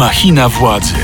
Machina władzy.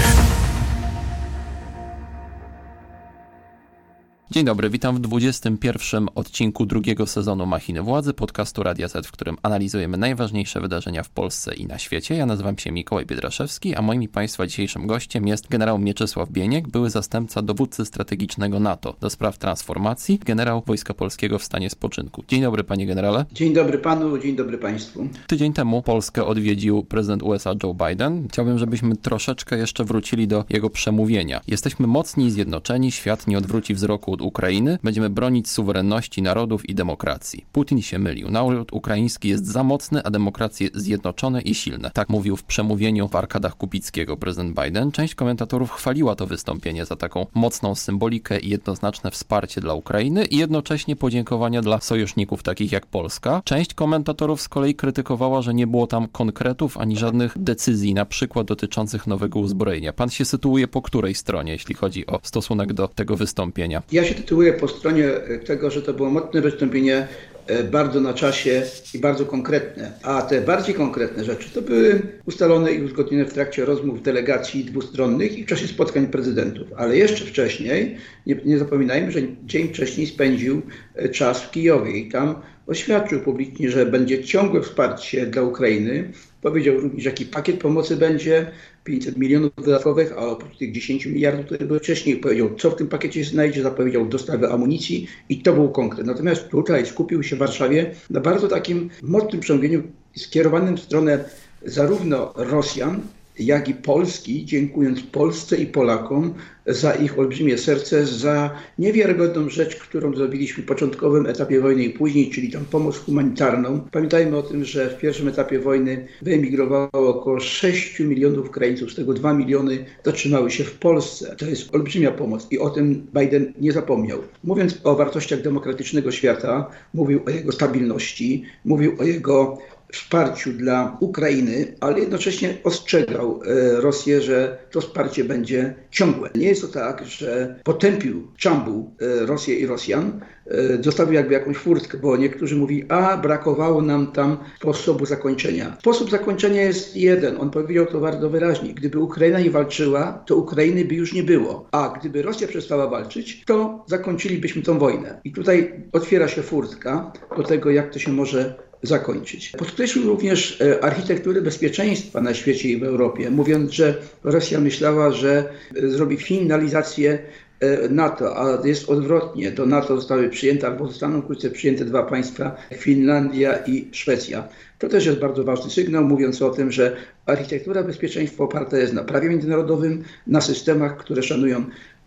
Dzień dobry, witam w 21 odcinku drugiego sezonu Machiny Władzy, podcastu Radia Z, w którym analizujemy najważniejsze wydarzenia w Polsce i na świecie. Ja nazywam się Mikołaj Biedraszewski, a moim i Państwa dzisiejszym gościem jest generał Mieczysław Bieniek, były zastępca dowódcy strategicznego NATO do spraw transformacji, generał Wojska Polskiego w stanie spoczynku. Dzień dobry, panie generale. Dzień dobry panu, dzień dobry państwu. Tydzień temu Polskę odwiedził prezydent USA Joe Biden. Chciałbym, żebyśmy troszeczkę jeszcze wrócili do jego przemówienia. Jesteśmy mocni i zjednoczeni, świat nie odwróci wzroku od Ukrainy, będziemy bronić suwerenności narodów i demokracji. Putin się mylił. Naród ukraiński jest za mocny, a demokracje zjednoczone i silne. Tak mówił w przemówieniu w arkadach Kupickiego prezydent Biden. Część komentatorów chwaliła to wystąpienie za taką mocną symbolikę i jednoznaczne wsparcie dla Ukrainy i jednocześnie podziękowania dla sojuszników takich jak Polska. Część komentatorów z kolei krytykowała, że nie było tam konkretów ani żadnych decyzji, na przykład dotyczących nowego uzbrojenia. Pan się sytuuje po której stronie, jeśli chodzi o stosunek do tego wystąpienia? Ja się tytułuję po stronie tego, że to było mocne wystąpienie e, bardzo na czasie i bardzo konkretne. A te bardziej konkretne rzeczy to były ustalone i uzgodnione w trakcie rozmów delegacji dwustronnych i w czasie spotkań prezydentów. Ale jeszcze wcześniej, nie, nie zapominajmy, że dzień wcześniej spędził e, czas w Kijowie i tam oświadczył publicznie, że będzie ciągłe wsparcie dla Ukrainy. Powiedział również, jaki pakiet pomocy będzie, 500 milionów dodatkowych, a oprócz tych 10 miliardów, które były wcześniej, powiedział, co w tym pakiecie znajdzie, zapowiedział dostawę amunicji i to był konkret. Natomiast tutaj skupił się w Warszawie na bardzo takim mocnym przemówieniu skierowanym w stronę zarówno Rosjan, jak i Polski, dziękując Polsce i Polakom za ich olbrzymie serce, za niewiarygodną rzecz, którą zrobiliśmy w początkowym etapie wojny i później, czyli tą pomoc humanitarną. Pamiętajmy o tym, że w pierwszym etapie wojny wyemigrowało około 6 milionów Ukraińców, z tego 2 miliony zatrzymały się w Polsce. To jest olbrzymia pomoc i o tym Biden nie zapomniał. Mówiąc o wartościach demokratycznego świata, mówił o jego stabilności, mówił o jego wsparciu dla Ukrainy, ale jednocześnie ostrzegał e, Rosję, że to wsparcie będzie ciągłe. Nie jest to tak, że potępił Czambu e, Rosję i Rosjan, e, zostawił jakby jakąś furtkę, bo niektórzy mówi, a brakowało nam tam sposobu zakończenia. Sposób zakończenia jest jeden, on powiedział to bardzo wyraźnie. Gdyby Ukraina nie walczyła, to Ukrainy by już nie było. A gdyby Rosja przestała walczyć, to zakończylibyśmy tą wojnę. I tutaj otwiera się furtka do tego, jak to się może zakończyć. Podkreślił również e, architekturę bezpieczeństwa na świecie i w Europie, mówiąc, że Rosja myślała, że e, zrobi finalizację e, NATO, a jest odwrotnie. Do NATO zostały przyjęte albo zostaną wkrótce przyjęte dwa państwa, Finlandia i Szwecja. To też jest bardzo ważny sygnał, mówiąc o tym, że architektura bezpieczeństwa oparta jest na prawie międzynarodowym, na systemach, które szanują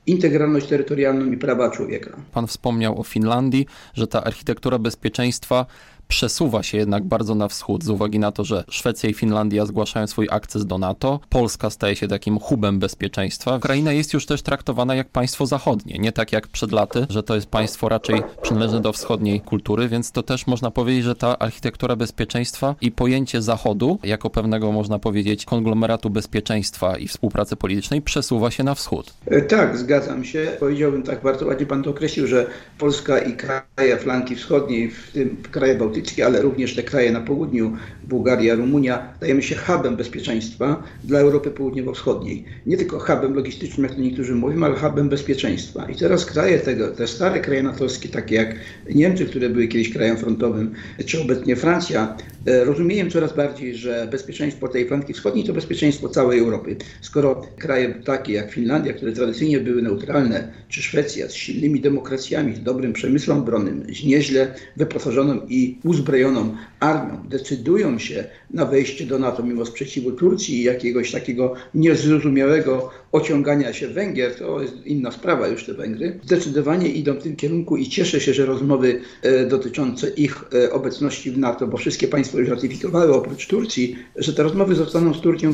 integralność terytorialną i prawa człowieka. Pan wspomniał o Finlandii, że ta architektura bezpieczeństwa przesuwa się jednak bardzo na wschód z uwagi na to, że Szwecja i Finlandia zgłaszają swój akces do NATO, Polska staje się takim hubem bezpieczeństwa. Ukraina jest już też traktowana jak państwo zachodnie, nie tak jak przed laty, że to jest państwo raczej przynależne do wschodniej kultury, więc to też można powiedzieć, że ta architektura bezpieczeństwa i pojęcie Zachodu jako pewnego, można powiedzieć, konglomeratu bezpieczeństwa i współpracy politycznej przesuwa się na wschód. E, tak, zgadzam się. Powiedziałbym tak, bardzo ładnie pan to określił, że Polska i kraje flanki wschodniej, w tym kraje bałtyckie, Bałtyckie, ale również te kraje na południu, Bułgaria, Rumunia, dajemy się hubem bezpieczeństwa dla Europy Południowo-Wschodniej. Nie tylko hubem logistycznym, jak to niektórzy mówią, ale hubem bezpieczeństwa. I teraz kraje tego, te stare kraje natowskie, takie jak Niemcy, które były kiedyś krajem frontowym, czy obecnie Francja, e, rozumieją coraz bardziej, że bezpieczeństwo tej flanki wschodniej to bezpieczeństwo całej Europy. Skoro kraje takie jak Finlandia, które tradycyjnie były neutralne, czy Szwecja z silnymi demokracjami, z dobrym przemysłem obronnym, z nieźle wyposażoną i uzbrojoną armią decydują się na wejście do NATO mimo sprzeciwu Turcji i jakiegoś takiego niezrozumiałego ociągania się Węgier, to jest inna sprawa już te Węgry, zdecydowanie idą w tym kierunku i cieszę się, że rozmowy e, dotyczące ich e, obecności w NATO, bo wszystkie państwa już ratyfikowały oprócz Turcji, że te rozmowy zostaną z Turcją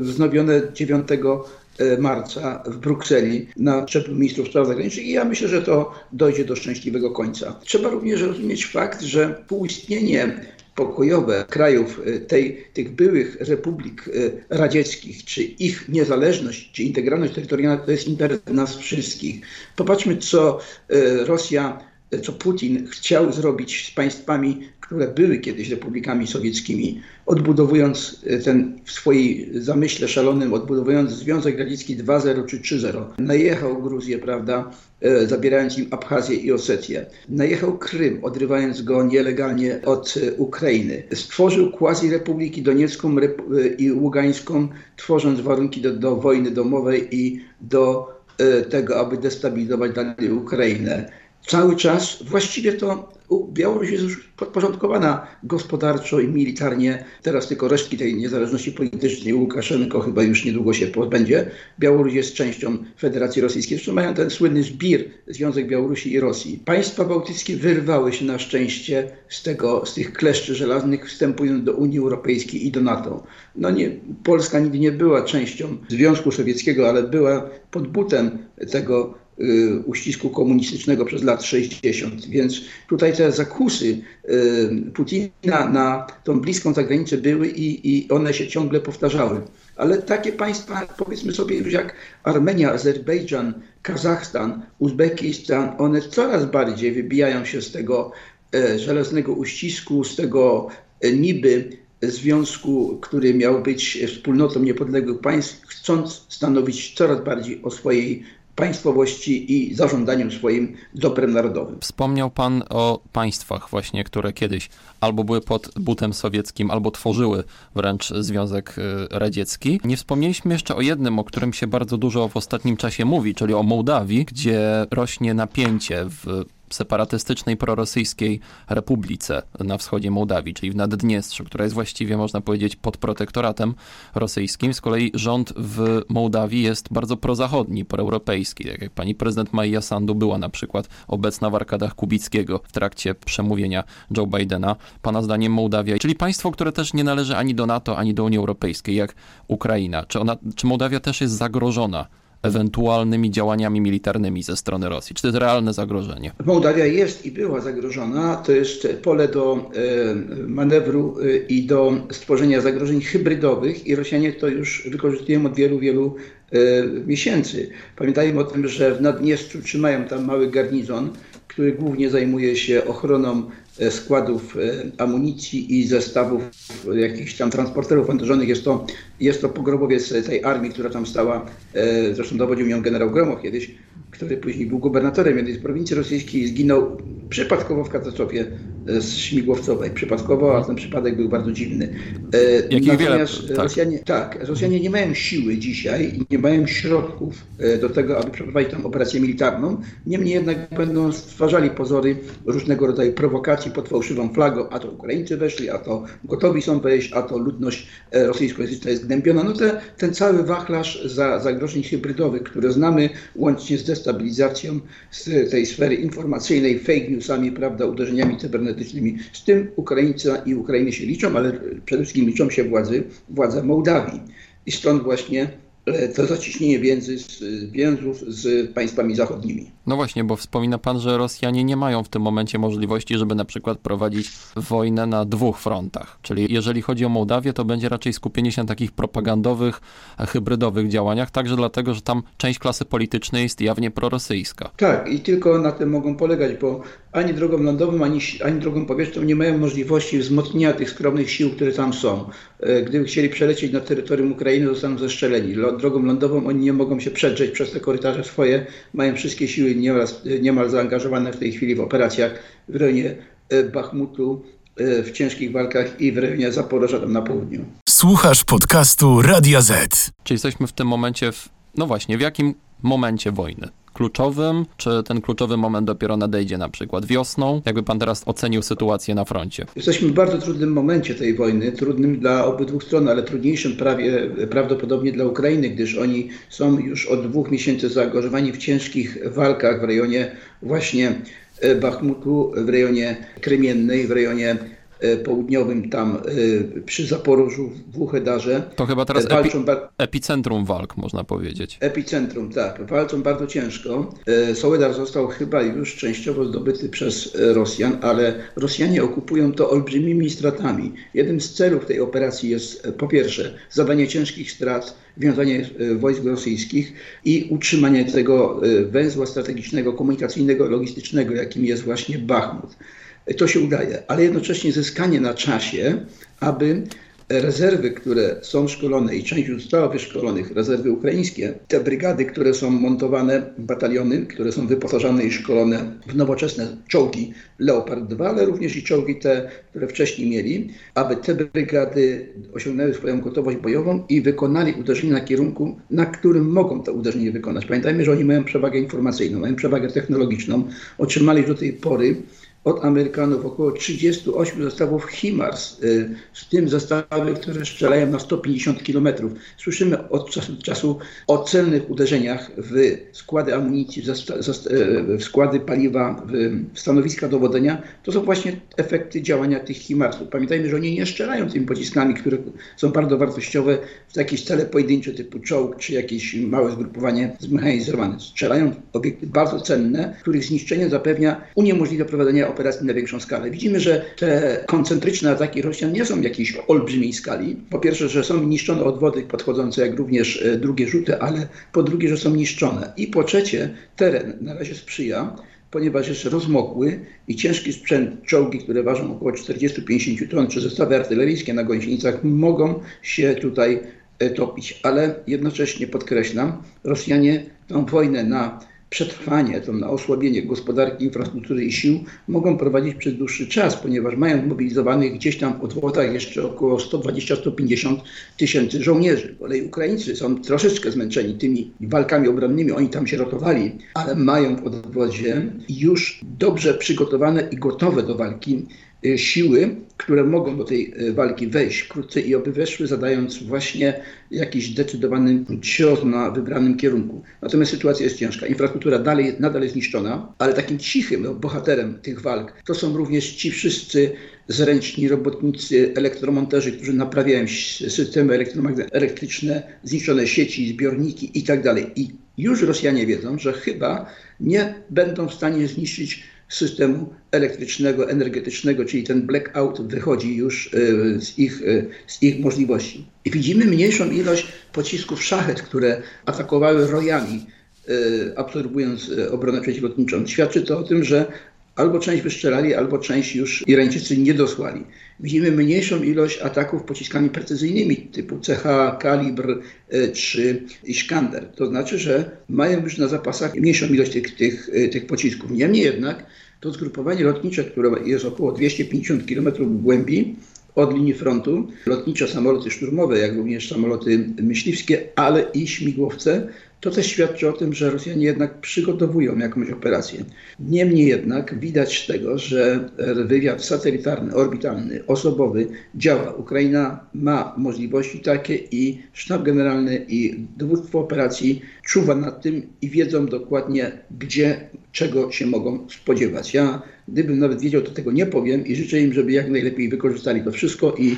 wznowione 9 E, marca w Brukseli na szczeblu ministrów spraw zagranicznych i ja myślę, że to dojdzie do szczęśliwego końca. Trzeba również rozumieć fakt, że współistnienie pokojowe krajów e, tej, tych byłych republik e, radzieckich, czy ich niezależność, czy integralność terytorialna, to jest interes nas wszystkich. Popatrzmy, co Rosja co Putin chciał zrobić z państwami, które były kiedyś republikami sowieckimi, odbudowując ten w swojej zamyśle szalonym, odbudowując Związek Radziecki 2.0 czy 3.0. Najechał Gruzję, prawda, e, zabierając im Abchazję i Osetię. Najechał Krym, odrywając go nielegalnie od e, Ukrainy. Stworzył quasi-republiki Doniecką e, i Ługańską, tworząc warunki do, do wojny domowej i do tego, aby destabilizować dalej Ukrainę cały czas właściwie to Białoruś jest już podporządkowana gospodarczo i militarnie. Teraz tylko resztki tej niezależności politycznej Łukaszenko chyba już niedługo się pozbędzie. Białoruś jest częścią Federacji Rosyjskiej. Zresztą mają ten słynny zbir, Związek Białorusi i Rosji. Państwa bałtyckie wyrwały się na szczęście z, tego, z tych kleszczy żelaznych, wstępując do Unii Europejskiej i do NATO. No nie, Polska nigdy nie była częścią Związku Sowieckiego, ale była pod butem tego Y, uścisku komunistycznego przez lat 60. Więc tutaj te zakusy y, Putina na tą bliską zagranicę były i, i one się ciągle powtarzały. Ale takie państwa, powiedzmy sobie jak Armenia, Azerbejdżan, Kazachstan, Uzbekistan, one coraz bardziej wybijają się z tego e, żelaznego uścisku, z tego e, niby związku, który miał być wspólnotą niepodległych państw, chcąc stanowić coraz bardziej o swojej państwowości i zarządzaniu swoim dobrem narodowym. Wspomniał Pan o państwach właśnie, które kiedyś albo były pod butem sowieckim, albo tworzyły wręcz Związek y, Radziecki. Nie wspomnieliśmy jeszcze o jednym, o którym się bardzo dużo w ostatnim czasie mówi, czyli o Mołdawii, gdzie rośnie napięcie w separatystycznej prorosyjskiej republice na wschodzie Mołdawii, czyli w Naddniestrzu, która jest właściwie, można powiedzieć, pod protektoratem rosyjskim. Z kolei rząd w Mołdawii jest bardzo prozachodni, proeuropejski. Tak jak pani prezydent Maja Sandu była na przykład obecna w arkadach Kubickiego w trakcie przemówienia Joe Bidena. Pana zdaniem Mołdawia, czyli państwo, które też nie należy ani do NATO, ani do Unii Europejskiej, jak Ukraina. Czy, ona, czy Mołdawia też jest zagrożona ewentualnymi działaniami militarnymi ze strony Rosji? Czy to jest realne zagrożenie? Mołdawia jest i była zagrożona. To jest pole do e, manewru e, i do stworzenia zagrożeń hybrydowych i Rosjanie to już wykorzystują od wielu, wielu e, miesięcy. Pamiętajmy o tym, że w Naddniestrzu trzymają tam mały garnizon, który głównie zajmuje się ochroną składów e, amunicji i zestawów jakichś tam transporterów pancerzonych. Jest to, jest to pogrobowiec tej armii, która tam stała. E, zresztą dowodził nią generał Gromow kiedyś który później był gubernatorem jednej z prowincji rosyjskiej, zginął przypadkowo w katastrofie e, śmigłowcowej. Przypadkowo, a ten przypadek był bardzo dziwny. E, Jakich Natomiast wiele, tak. Rosjanie, tak, Rosjanie nie mają siły dzisiaj i nie mają środków e, do tego, aby przeprowadzić tam operację militarną. Niemniej jednak będą stwarzali pozory różnego rodzaju prowokacji pod fałszywą flagą, a to Ukraińcy weszli, a to gotowi są wejść, a to ludność rosyjsko-rosyjska jest gnębiona. No te, ten cały wachlarz za, zagrożeń hybrydowych, które znamy łącznie z destabilizacją z tej sfery informacyjnej, fake newsami, prawda, uderzeniami cybernetycznymi. Z tym Ukraińcy i Ukrainy się liczą, ale przede wszystkim liczą się władzy, władze Mołdawii. I stąd właśnie E, to zacieśnienie więzy z, więzów z państwami zachodnimi. No właśnie, bo wspomina pan, że Rosjanie nie mają w tym momencie możliwości, żeby na przykład prowadzić wojnę na dwóch frontach. Czyli jeżeli chodzi o Mołdawię, to będzie raczej skupienie się na takich propagandowych, hybrydowych działaniach, także dlatego, że tam część klasy politycznej jest jawnie prorosyjska. Tak, i tylko na tym mogą polegać, bo ani drogą lądową, ani, ani drogą powietrzną nie mają możliwości wzmocnienia tych skromnych sił, które tam są. E, gdyby chcieli przelecieć na terytorium Ukrainy, zostaną zestrzeleni. Drogą lądową oni nie mogą się przedrzeć przez te korytarze swoje. Mają wszystkie siły niemal, niemal zaangażowane w tej chwili w operacjach w rejonie e, Bachmutu, e, w ciężkich walkach i w rejonie Zaporoża tam na południu. Słuchasz podcastu Radia Z. Czy jesteśmy w tym momencie, w, no właśnie, w jakim momencie wojny? Kluczowym, czy ten kluczowy moment dopiero nadejdzie na przykład wiosną? Jakby pan teraz ocenił sytuację na froncie? Jesteśmy w bardzo trudnym momencie tej wojny, trudnym dla obydwu stron, ale trudniejszym prawie, prawdopodobnie dla Ukrainy, gdyż oni są już od dwóch miesięcy zaangażowani w ciężkich walkach w rejonie właśnie e, Bachmutu, w rejonie Krymiennej, w rejonie południowym, tam przy Zaporożu, w Wuchedarze. To chyba teraz walczą epi epicentrum walk, można powiedzieć. Epicentrum, tak. Walczą bardzo ciężko. Soledar został chyba już częściowo zdobyty przez Rosjan, ale Rosjanie okupują to olbrzymimi stratami. Jednym z celów tej operacji jest po pierwsze zadanie ciężkich strat, wiązanie wojsk rosyjskich i utrzymanie tego węzła strategicznego, komunikacyjnego, logistycznego, jakim jest właśnie Bachmut. To się udaje, ale jednocześnie zyskanie na czasie, aby rezerwy, które są szkolone i część już została wyszkolonych, rezerwy ukraińskie, te brygady, które są montowane, bataliony, które są wyposażane i szkolone w nowoczesne czołgi Leopard 2, ale również i czołgi te, które wcześniej mieli, aby te brygady osiągnęły swoją gotowość bojową i wykonali uderzenie na kierunku, na którym mogą to uderzenie wykonać. Pamiętajmy, że oni mają przewagę informacyjną, mają przewagę technologiczną, otrzymali do tej pory od Amerykanów około 38 zestawów HIMARS, y, w tym zestawy, które strzelają na 150 km. Słyszymy od czasu do czasu o celnych uderzeniach w składy amunicji, y, w składy paliwa, w stanowiska dowodzenia. To są właśnie efekty działania tych HIMARSów. Pamiętajmy, że oni nie strzelają tymi pociskami, które są bardzo wartościowe w jakieś cele pojedyncze typu czołg czy jakieś małe zgrupowanie zmechanizowane. Strzelają obiekty bardzo cenne, których zniszczenie zapewnia uniemożliwia prowadzenie operacji na większą skalę. Widzimy, że te koncentryczne ataki Rosjan nie są jakiejś olbrzymiej skali. Po pierwsze, że są niszczone odwody podchodzące, jak również e, drugie rzuty, ale po drugie, że są niszczone. I po trzecie, teren na razie sprzyja ponieważ jest rozmokły i ciężki sprzęt, czołgi, które ważą około 40-50 ton, czy zestawy artyleryjskie na gąsienicach mogą się tutaj e, topić. Ale jednocześnie podkreślam, Rosjanie tę wojnę na przetrwanie, to na osłabienie gospodarki, infrastruktury i sił mogą prowadzić przez dłuższy czas, ponieważ mają mobilizowanych gdzieś tam w odwodach jeszcze około 120-150 tysięcy żołnierzy. Kolej Ukraińcy są troszeczkę zmęczeni tymi walkami obronnymi, oni tam się rotowali, ale mają w odwodzie już dobrze przygotowane i gotowe do walki siły, które mogą do tej y, walki wejść wkrótce i oby weszły, zadając właśnie jakiś zdecydowany cios na wybranym kierunku. Natomiast sytuacja jest ciężka. Infrastruktura dalej, nadal jest niszczona, ale takim cichym no, bohaterem tych walk to są również ci wszyscy zręczni robotnicy, elektromonterzy, którzy naprawiają systemy elektryczne, zniszczone sieci, zbiorniki itd. I tak już Rosjanie wiedzą, że chyba nie będą w stanie zniszczyć systemu elektrycznego, energetycznego, czyli ten blackout wychodzi już e, z ich, e, z ich możliwości. I widzimy mniejszą ilość pocisków szachet, które atakowały rojami, e, absorbując obronę przeciwlotniczą. Świadczy to o tym, że albo część wystrzelali, albo część już Irańczycy nie dosłali. Widzimy mniejszą ilość ataków pociskami precyzyjnymi typu CH, Kalibr czy Iskander. To znaczy, że mają już na zapasach mniejszą ilość tych, tych, tych pocisków. Niemniej jednak to zgrupowanie lotnicze, które jest około 250 km głębi od linii frontu, lotnicze samoloty szturmowe, jak również samoloty myśliwskie, ale i śmigłowce, to też świadczy o tym, że Rosjanie jednak przygotowują jakąś operację. Niemniej jednak widać tego, że wywiad satelitarny, orbitalny, osobowy działa. Ukraina ma możliwości takie i sztab generalny i dowództwo operacji czuwa nad tym i wiedzą dokładnie, gdzie, czego się mogą spodziewać. Ja, gdybym nawet wiedział, to tego nie powiem i życzę im, żeby jak najlepiej wykorzystali to wszystko i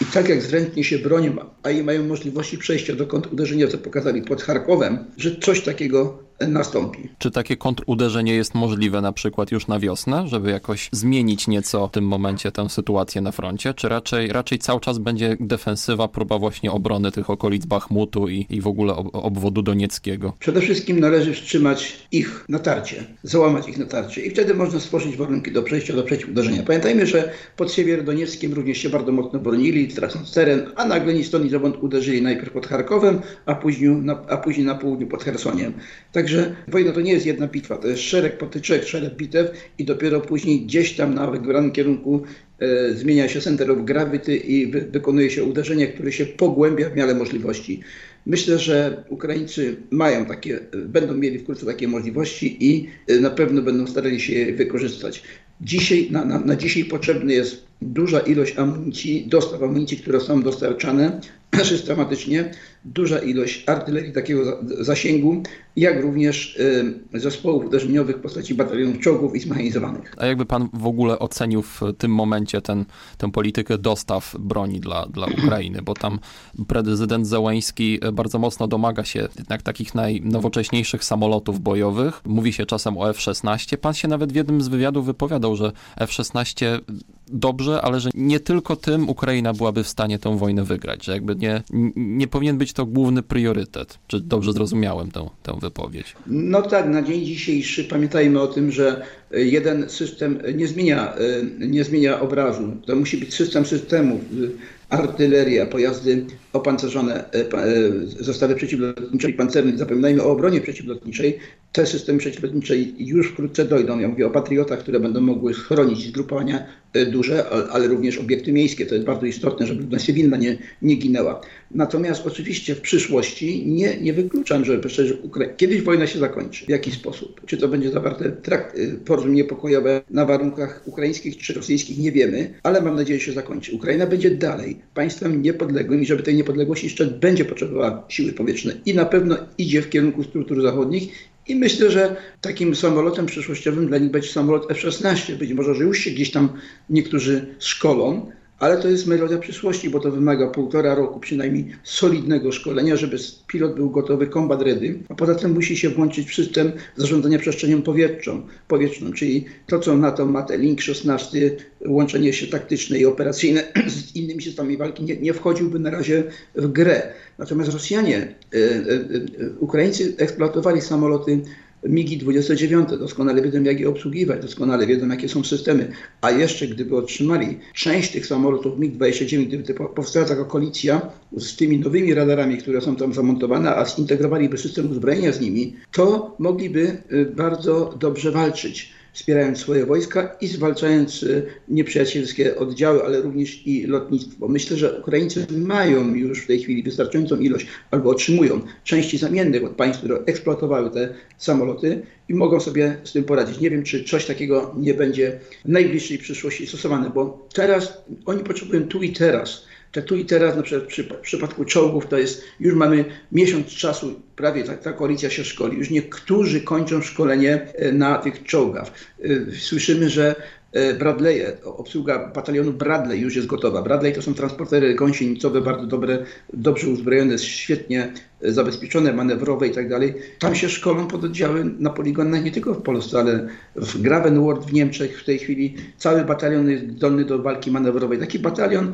i tak jak zręcznie się bronią, a i mają możliwości przejścia do uderzenia, co pokazali pod Charkowem, że coś takiego nastąpi. Czy takie kontruderzenie jest możliwe na przykład już na wiosnę, żeby jakoś zmienić nieco w tym momencie tę sytuację na froncie, czy raczej, raczej cały czas będzie defensywa, próba właśnie obrony tych okolic Bachmutu i, i w ogóle ob obwodu donieckiego? Przede wszystkim należy wstrzymać ich natarcie, załamać ich natarcie i wtedy można stworzyć warunki do przejścia do przeciwuderzenia. Pamiętajmy, że pod Siewierodonieckiem również się bardzo mocno bronili, tracąc teren, a nagle ni stąd ni zowąd uderzyli najpierw pod Charkowem, a później na, a później na południu pod Chersoniem. Także wojna to nie jest jedna bitwa, to jest szereg potyczek, szereg bitew i dopiero później gdzieś tam na wybranym kierunku e, zmienia się center of gravity i wy, wykonuje się uderzenie, które się pogłębia w miarę możliwości. Myślę, że Ukraińcy mają takie, będą mieli wkrótce takie możliwości i e, na pewno będą starali się je wykorzystać. Dzisiaj, na, na, na dzisiaj potrzebny jest duża ilość amunicji, dostaw amunicji, które są dostarczane systematycznie duża ilość artylerii takiego zasięgu, jak również y, zespołów uderzeniowych w postaci batalionów czołgów i zmechanizowanych. A jakby pan w ogóle ocenił w tym momencie ten, tę politykę dostaw broni dla, dla Ukrainy? Bo tam prezydent Zełański bardzo mocno domaga się jednak takich najnowocześniejszych samolotów bojowych. Mówi się czasem o F-16. Pan się nawet w jednym z wywiadów wypowiadał, że F-16 dobrze, ale że nie tylko tym Ukraina byłaby w stanie tę wojnę wygrać, że jakby nie, nie powinien być to główny priorytet. Czy dobrze zrozumiałem tę, tę wypowiedź? No tak, na dzień dzisiejszy pamiętajmy o tym, że jeden system nie zmienia, nie zmienia obrazu. To musi być system systemów artyleria, pojazdy opancerzone, e, e, zestawy przeciwlotnicze i pancerne. Zapominajmy o obronie przeciwlotniczej. Te systemy przeciwlotnicze już wkrótce dojdą. Ja mówię o patriotach, które będą mogły chronić zgrupowania e, duże, ale również obiekty miejskie. To jest bardzo istotne, żeby ludność cywilna nie, nie ginęła. Natomiast oczywiście w przyszłości nie, nie wykluczam, że przecież Ukra- kiedyś wojna się zakończy. W jaki sposób? Czy to będzie zawarte trakt, porozumienie pokojowe na warunkach ukraińskich czy rosyjskich, nie wiemy, ale mam nadzieję, że się zakończy. Ukraina będzie dalej państwem niepodległym i żeby tej niepodległości jeszcze będzie potrzebowała siły powietrzne i na pewno idzie w kierunku struktur zachodnich i myślę, że takim samolotem przyszłościowym dla nich będzie samolot F-16. Być może, że już się gdzieś tam niektórzy szkolą, ale to jest melodia przyszłości, bo to wymaga półtora roku przynajmniej solidnego szkolenia, żeby pilot był gotowy, combat ready, a poza tym musi się włączyć w system zarządzania przestrzenią powietrzną, powietrzną czyli to, co NATO ma, te Link 16, łączenie się taktyczne i operacyjne z innymi systemami walki, nie, nie wchodziłby na razie w grę. Natomiast Rosjanie, y, y, y, Ukraińcy eksploatowali samoloty MIGI 29 doskonale wiedzą, jak je obsługiwać, doskonale wiedzą, jakie są systemy. A jeszcze gdyby otrzymali część tych samolotów MiG-29, gdyby powstała taka koalicja z tymi nowymi radarami, które są tam zamontowane, a zintegrowaliby system uzbrojenia z nimi, to mogliby y, bardzo dobrze walczyć wspierając swoje wojska i zwalczając e, nieprzyjacielskie oddziały, ale również i lotnictwo. Myślę, że Ukraińcy mają już w tej chwili wystarczającą ilość albo otrzymują części zamiennych od państw, które eksploatowały te samoloty i mogą sobie z tym poradzić. Nie wiem, czy coś takiego nie będzie w najbliższej przyszłości stosowane, bo teraz oni potrzebują tu i teraz te tu i teraz, na przykład przy, w przypadku czołgów, to jest, już mamy miesiąc czasu, prawie ta, ta koalicja się szkoli. Już niektórzy kończą szkolenie e, na tych czołgach. E, słyszymy, że e, Bradley'e, obsługa batalionu Bradley już jest gotowa. Bradley to są transportery gąsienicowe, bardzo dobre, dobrze uzbrojone, świetnie zabezpieczone, manewrowe i tak dalej. Tam się szkolą pododdziały na poligonach nie tylko w Polsce, ale w Gravenwort w Niemczech w tej chwili cały batalion jest zdolny do walki manewrowej. Taki batalion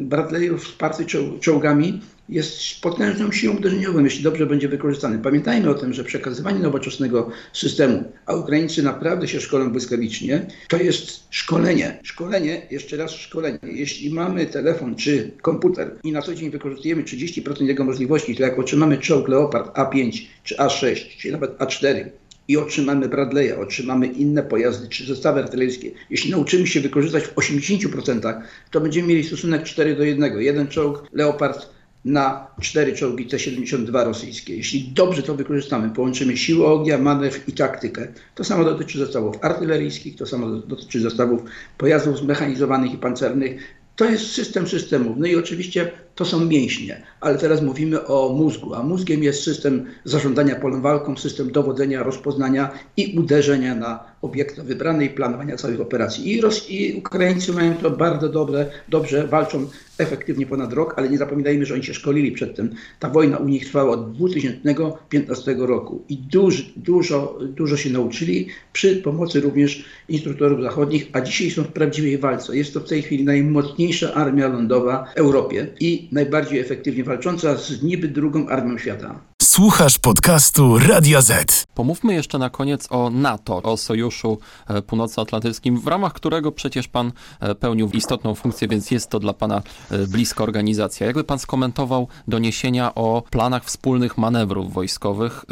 Bradleyów wsparty czołgami jest potężną siłą uderzeniową, jeśli dobrze będzie wykorzystany. Pamiętajmy o tym, że przekazywanie nowoczesnego systemu, a Ukraińcy naprawdę się szkolą błyskawicznie, to jest szkolenie. Szkolenie, jeszcze raz szkolenie. Jeśli mamy telefon czy komputer i na co dzień wykorzystujemy 30% jego możliwości, to jak otrzymamy czołg Leopard A5 czy A6, czy nawet A4, i otrzymamy Bradley'a, otrzymamy inne pojazdy czy zestawy artyleryjskie. Jeśli nauczymy się wykorzystać w 80%, to będziemy mieli stosunek 4 do 1. Jeden czołg Leopard na cztery czołgi T-72 rosyjskie. Jeśli dobrze to wykorzystamy, połączymy siłę ognia, manewr i taktykę, to samo dotyczy zestawów artyleryjskich, to samo dotyczy zestawów pojazdów zmechanizowanych i pancernych. To jest system systemów. No i oczywiście to są mięśnie, ale teraz mówimy o mózgu, a mózgiem jest system zarządzania polem walką, system dowodzenia, rozpoznania i uderzenia na obiekt wybrany i planowania całych operacji. I, Ros i Ukraińcy mają to bardzo dobre, dobrze, walczą efektywnie ponad rok, ale nie zapominajmy, że oni się szkolili przedtem. Ta wojna u nich trwała od 2015 roku i dużo, dużo, dużo się nauczyli przy pomocy również instruktorów zachodnich, a dzisiaj są w prawdziwej walce. Jest to w tej chwili najmocniejsza armia lądowa w Europie i najbardziej efektywnie walcząca z niby drugą armią świata. Słuchasz podcastu Radia Z. Pomówmy jeszcze na koniec o NATO, o Sojuszu e, Północnoatlantyckim, w ramach którego przecież pan e, pełnił istotną funkcję, więc jest to dla pana e, bliska organizacja. Jakby pan skomentował doniesienia o planach wspólnych manewrów wojskowych?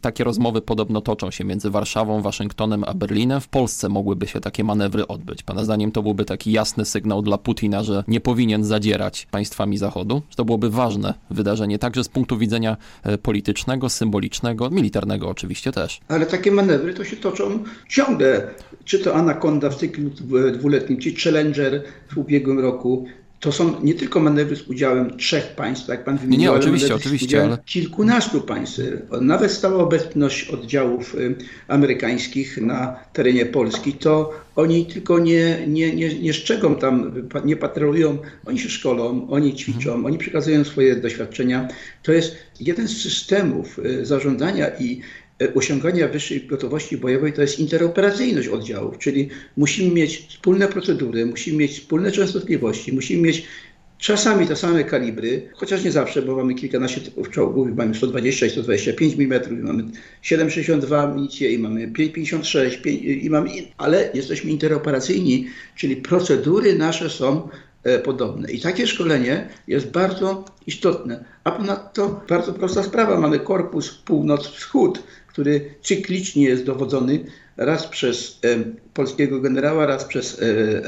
Takie rozmowy podobno toczą się między Warszawą, Waszyngtonem a Berlinem. W Polsce mogłyby się takie manewry odbyć. Pana zdaniem to byłby taki jasny sygnał dla Putina, że nie powinien zadzierać państwami Zachodu? Że to byłoby ważne wydarzenie, także z punktu widzenia politycznego politycznego, symbolicznego, militarnego oczywiście też. Ale takie manewry to się toczą ciągle. Czy to Anaconda w cyklu dwuletnim, czy Challenger w ubiegłym roku, to są nie tylko manewry z udziałem trzech państw, tak jak pan wymienił, nie, nie, ale oczywiście, oczywiście, ale- kilkunastu państw. Nawet stała obecność oddziałów y, amerykańskich na terenie Polski, to oni tylko nie, nie, nie, nie szczegą tam, nie patrolują, oni się szkolą, oni ćwiczą, oni przekazują swoje doświadczenia. To jest jeden z systemów y, zarządzania i osiągania wyższej gotowości bojowej to jest interoperacyjność oddziałów, czyli musimy mieć wspólne procedury, musimy mieć wspólne częstotliwości, musimy mieć czasami te same kalibry, chociaż nie zawsze, bo mamy kilkanaście typów czołgów, mamy 120 i 125 mm, mamy 7,62 amunicję i mamy 5,56, pięć- i mamy, ale jesteśmy interoperacyjni, czyli procedury nasze są e, podobne. I takie szkolenie jest bardzo istotne. A ponadto bardzo prosta sprawa. Mamy korpus północ-wschód, który cyklicznie jest dowodzony raz przez e, polskiego generała, raz przez e, e,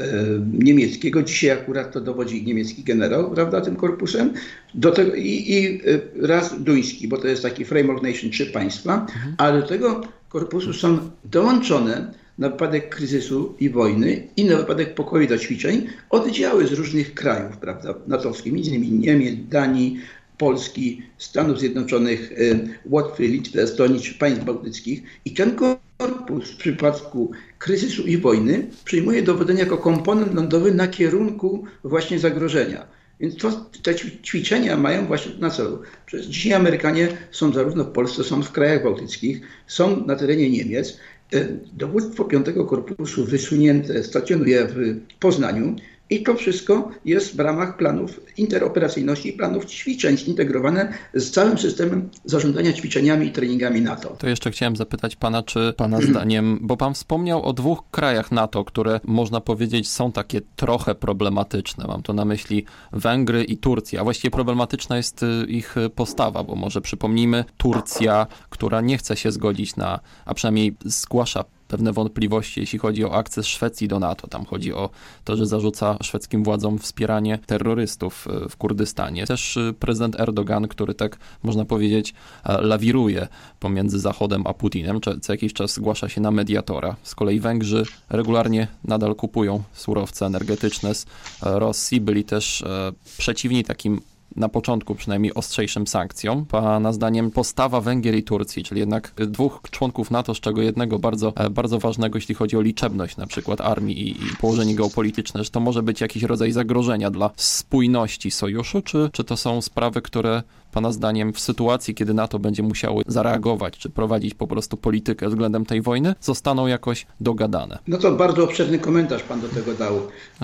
niemieckiego. Dzisiaj akurat to dowodzi niemiecki generał, prawda, tym korpusem. Do tego, i, I raz duński, bo to jest taki framework nation, trzy państwa, ale do tego korpusu są dołączone na wypadek kryzysu i wojny i na wypadek pokoju do ćwiczeń oddziały z różnych krajów, prawda, natowskich, między innymi Niemiec, Danii, Polski, Stanów Zjednoczonych, y, Łotwy, Litwy, Estonii czy państw bałtyckich. I ten korpus w przypadku kryzysu i wojny przyjmuje dowodzenie jako komponent lądowy na kierunku właśnie zagrożenia. Więc to, te ćwi- ćwiczenia mają właśnie na celu. Przecież dzisiaj Amerykanie są zarówno w Polsce, są w krajach bałtyckich, są na terenie Niemiec. E, Dowództwo 5 Korpusu wysunięte stacjonuje w Poznaniu i to wszystko jest w ramach planów interoperacyjności i planów ćwiczeń zintegrowane z całym systemem zarządzania ćwiczeniami i treningami NATO. To jeszcze chciałem zapytać pana, czy pana zdaniem, bo pan wspomniał o dwóch krajach NATO, które można powiedzieć są takie trochę problematyczne. Mam tu na myśli Węgry i Turcja. A właściwie problematyczna jest y, ich postawa, bo może przypomnijmy, Turcja, która nie chce się zgodzić na, a przynajmniej zgłasza pewne wątpliwości, jeśli chodzi o akces Szwecji do NATO. Tam chodzi o to, że zarzuca szwedzkim władzom wspieranie terrorystów y, w Kurdystanie. Też y, prezydent Erdogan, który tak można powiedzieć e, lawiruje pomiędzy Zachodem a Putinem, co jakiś czas zgłasza się na mediatora. Z kolei Węgrzy regularnie nadal kupują surowce energetyczne z e, Rosji. Byli też e, przeciwni takim na początku przynajmniej ostrzejszym sankcjom. Pana zdaniem postawa Węgier i Turcji, czyli jednak dwóch członków NATO, z czego jednego bardzo, e, bardzo ważnego, jeśli chodzi o liczebność na przykład armii i, i położenie geopolityczne, że to może być jakiś rodzaj zagrożenia dla spójności sojuszu, czy, czy to są sprawy, które Pana zdaniem w sytuacji, kiedy NATO będzie musiało zareagować, czy prowadzić po prostu politykę względem tej wojny, zostaną jakoś dogadane? No to bardzo obszerny komentarz Pan do tego dał.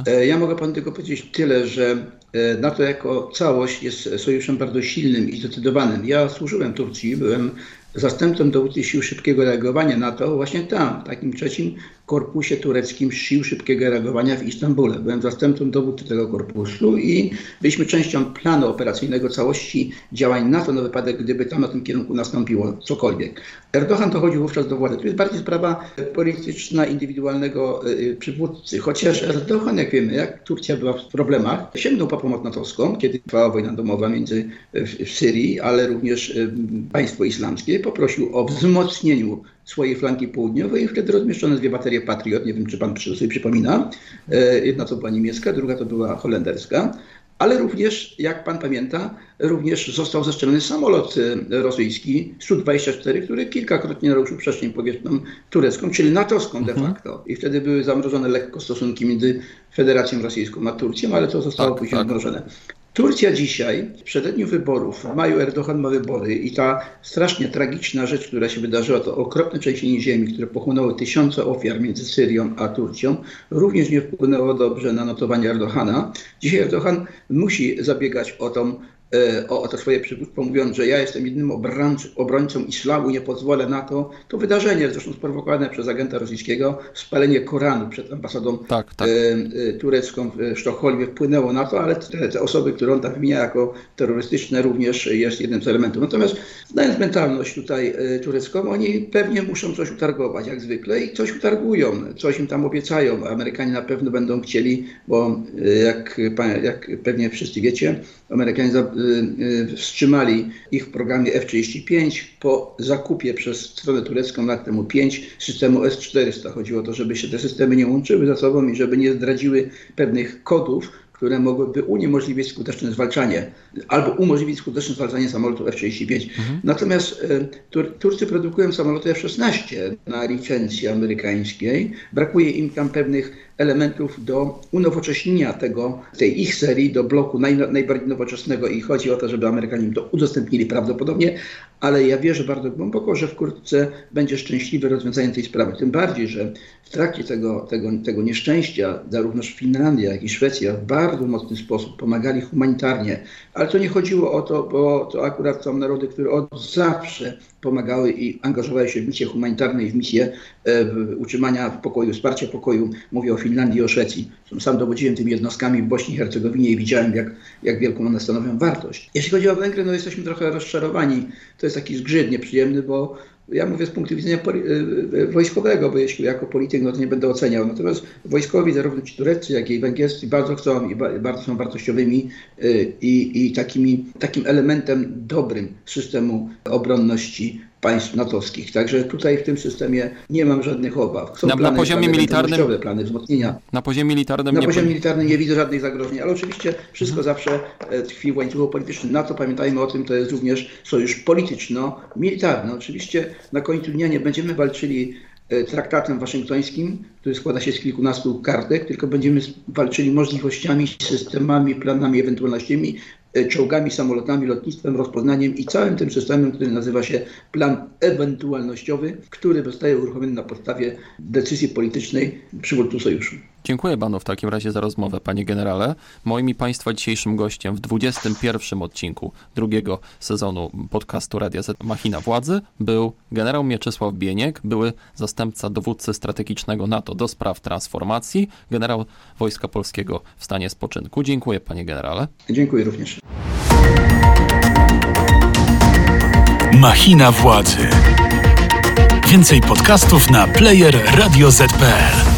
E, Ja mogę Panu tylko powiedzieć tyle, że e, NATO jako całość jest sojuszem bardzo silnym i zdecydowanym. Ja służyłem Turcji, byłem zastępcą dowódcy sił szybkiego reagowania NATO właśnie tam, w takim trzecim korpusie tureckim sił szybkiego reagowania w Istambule. Byłem zastępcą dowódcy tego korpusu i byliśmy częścią planu operacyjnego całości działań NATO na wypadek, gdyby tam na tym kierunku nastąpiło cokolwiek. Erdogan dochodził wówczas do władzy. To jest bardziej sprawa polityczna, indywidualnego y, przywódcy. Chociaż Erdogan, jak wiemy, jak Turcja była w problemach, sięgnął po pomoc natowską, kiedy trwała wojna domowa między w, w Syrii, ale również y, państwo islamskie. Poprosił o wzmocnieniu swojej flanki południowej i wtedy rozmieszczono dwie baterie Patriot. Nie wiem, czy pan sobie przypomina. E, Jedna to była niemiecka, druga to była holenderska. Ale również, jak pan pamięta, również został zestrzelony samolot e, rosyjski Su-24, który kilkakrotnie naruszył przestrzeń powietrzną turecką, czyli natowską de facto. I wtedy były zamrożone lekko stosunki między Federacją Rosyjską a Turcją, ale to zostało Tak, później tak. odmrożone. Turcja dzisiaj, w przededniu wyborów, w maju Erdogan ma wybory i ta strasznie tragiczna rzecz, która się wydarzyła, to okropne trzęsienie ziemi, które pochłonęło tysiące ofiar między Syrią a Turcją, również nie wpłynęło dobrze na notowanie Erdogana. Dzisiaj Erdogan musi zabiegać o tą o, o to swoje przywództwo, mówiąc, że ja jestem jedynym obrońcą, islamu, nie pozwolę na to. To wydarzenie, zresztą sprowokowane przez agenta rosyjskiego, spalenie Koranu przed ambasadą Tak, tak. e, e, turecką w Sztokholmie wpłynęło na to, ale te, te osoby, które on tam wymienia jako terrorystyczne również jest jednym z elementów. Natomiast znając mentalność tutaj e, turecką, oni pewnie muszą coś utargować jak zwykle i coś utargują, coś im tam obiecają. Amerykanie na pewno będą chcieli, bo e, jak, jak pewnie wszyscy wiecie, Amerykanie e, e, wstrzymali ich w programie F-35 po zakupie przez stronę turecką lat temu 5 systemu S-400. Chodziło o to, żeby się te systemy nie łączyły ze sobą i żeby nie zdradziły pewnych kodów, które mogłyby uniemożliwić skuteczne zwalczanie albo umożliwić skuteczne zwalczanie samolotu F-35. Mhm. Natomiast e, Tur Turcy produkują samoloty F-16 na licencji amerykańskiej. Brakuje im tam pewnych elementów do unowocześnienia tego, tej ich serii do bloku naj, najbardziej nowoczesnego i chodzi o to, żeby Amerykanie to udostępnili prawdopodobnie, ale ja wierzę bardzo głęboko, że wkrótce będzie szczęśliwe rozwiązanie tej sprawy. Tym bardziej, że w trakcie tego, tego, tego nieszczęścia zarówno Finlandia, jak i Szwecja w bardzo mocny sposób pomagali humanitarnie, ale to nie chodziło o to, bo to akurat są narody, które od zawsze pomagały i angażowały się w misje humanitarne i w misje e, utrzymania pokoju, wsparcia pokoju. Mówię o Finlandii i o Szwecji. Sam dowodziłem tymi jednostkami w Bośni i Hercegowinie i widziałem, jak, jak wielką one stanowią wartość. Jeśli chodzi o Węgry, no jesteśmy trochę rozczarowani. To jest taki zgrzyt nieprzyjemny, bo ja mówię z punktu widzenia e, e, wojskowego, bo jeśli jako polityk, no to nie będę oceniał. Natomiast wojskowi, zarówno ci tureccy, jak i węgierscy, bardzo chcą i bardzo są wartościowymi i, i takimi, takim elementem dobrym systemu obronności państw natowskich. Także tutaj w tym systemie nie mam żadnych obaw. Są na, plany, na poziomie plany militarnym plany wzmocnienia. Na poziomie militarnym na nie poziomie militarnym nie widzę żadnych zagrożeń, ale oczywiście wszystko mhm. zawsze tkwi w łańcuchu politycznym. Na to pamiętajmy o tym, to jest również sojusz polityczno-militarny. Oczywiście na końcu dnia nie będziemy walczyli e, traktatem waszyngtońskim, który składa się z kilkunastu kartek, tylko będziemy walczyli możliwościami, systemami, planami, ewentualnościami, E, czołgami, samolotami, lotnictwem, rozpoznaniem i całym tym systemem, który nazywa się plan ewentualnościowy, który zostaje uruchomiony na podstawie decyzji politycznej przywódców sojuszu. Dziękuję panu w takim razie za rozmowę, panie generale. Moim i państwa dzisiejszym gościem w 21 odcinku drugiego sezonu podcastu Radia Z Machina Władzy był generał Mieczysław Bieniek, były zastępca dowódcy strategicznego NATO do spraw transformacji, generał Wojska Polskiego w stanie spoczynku. Dziękuję panie generale. Dziękuję również. Machina Władzy. Więcej podcastów na player radioz.pl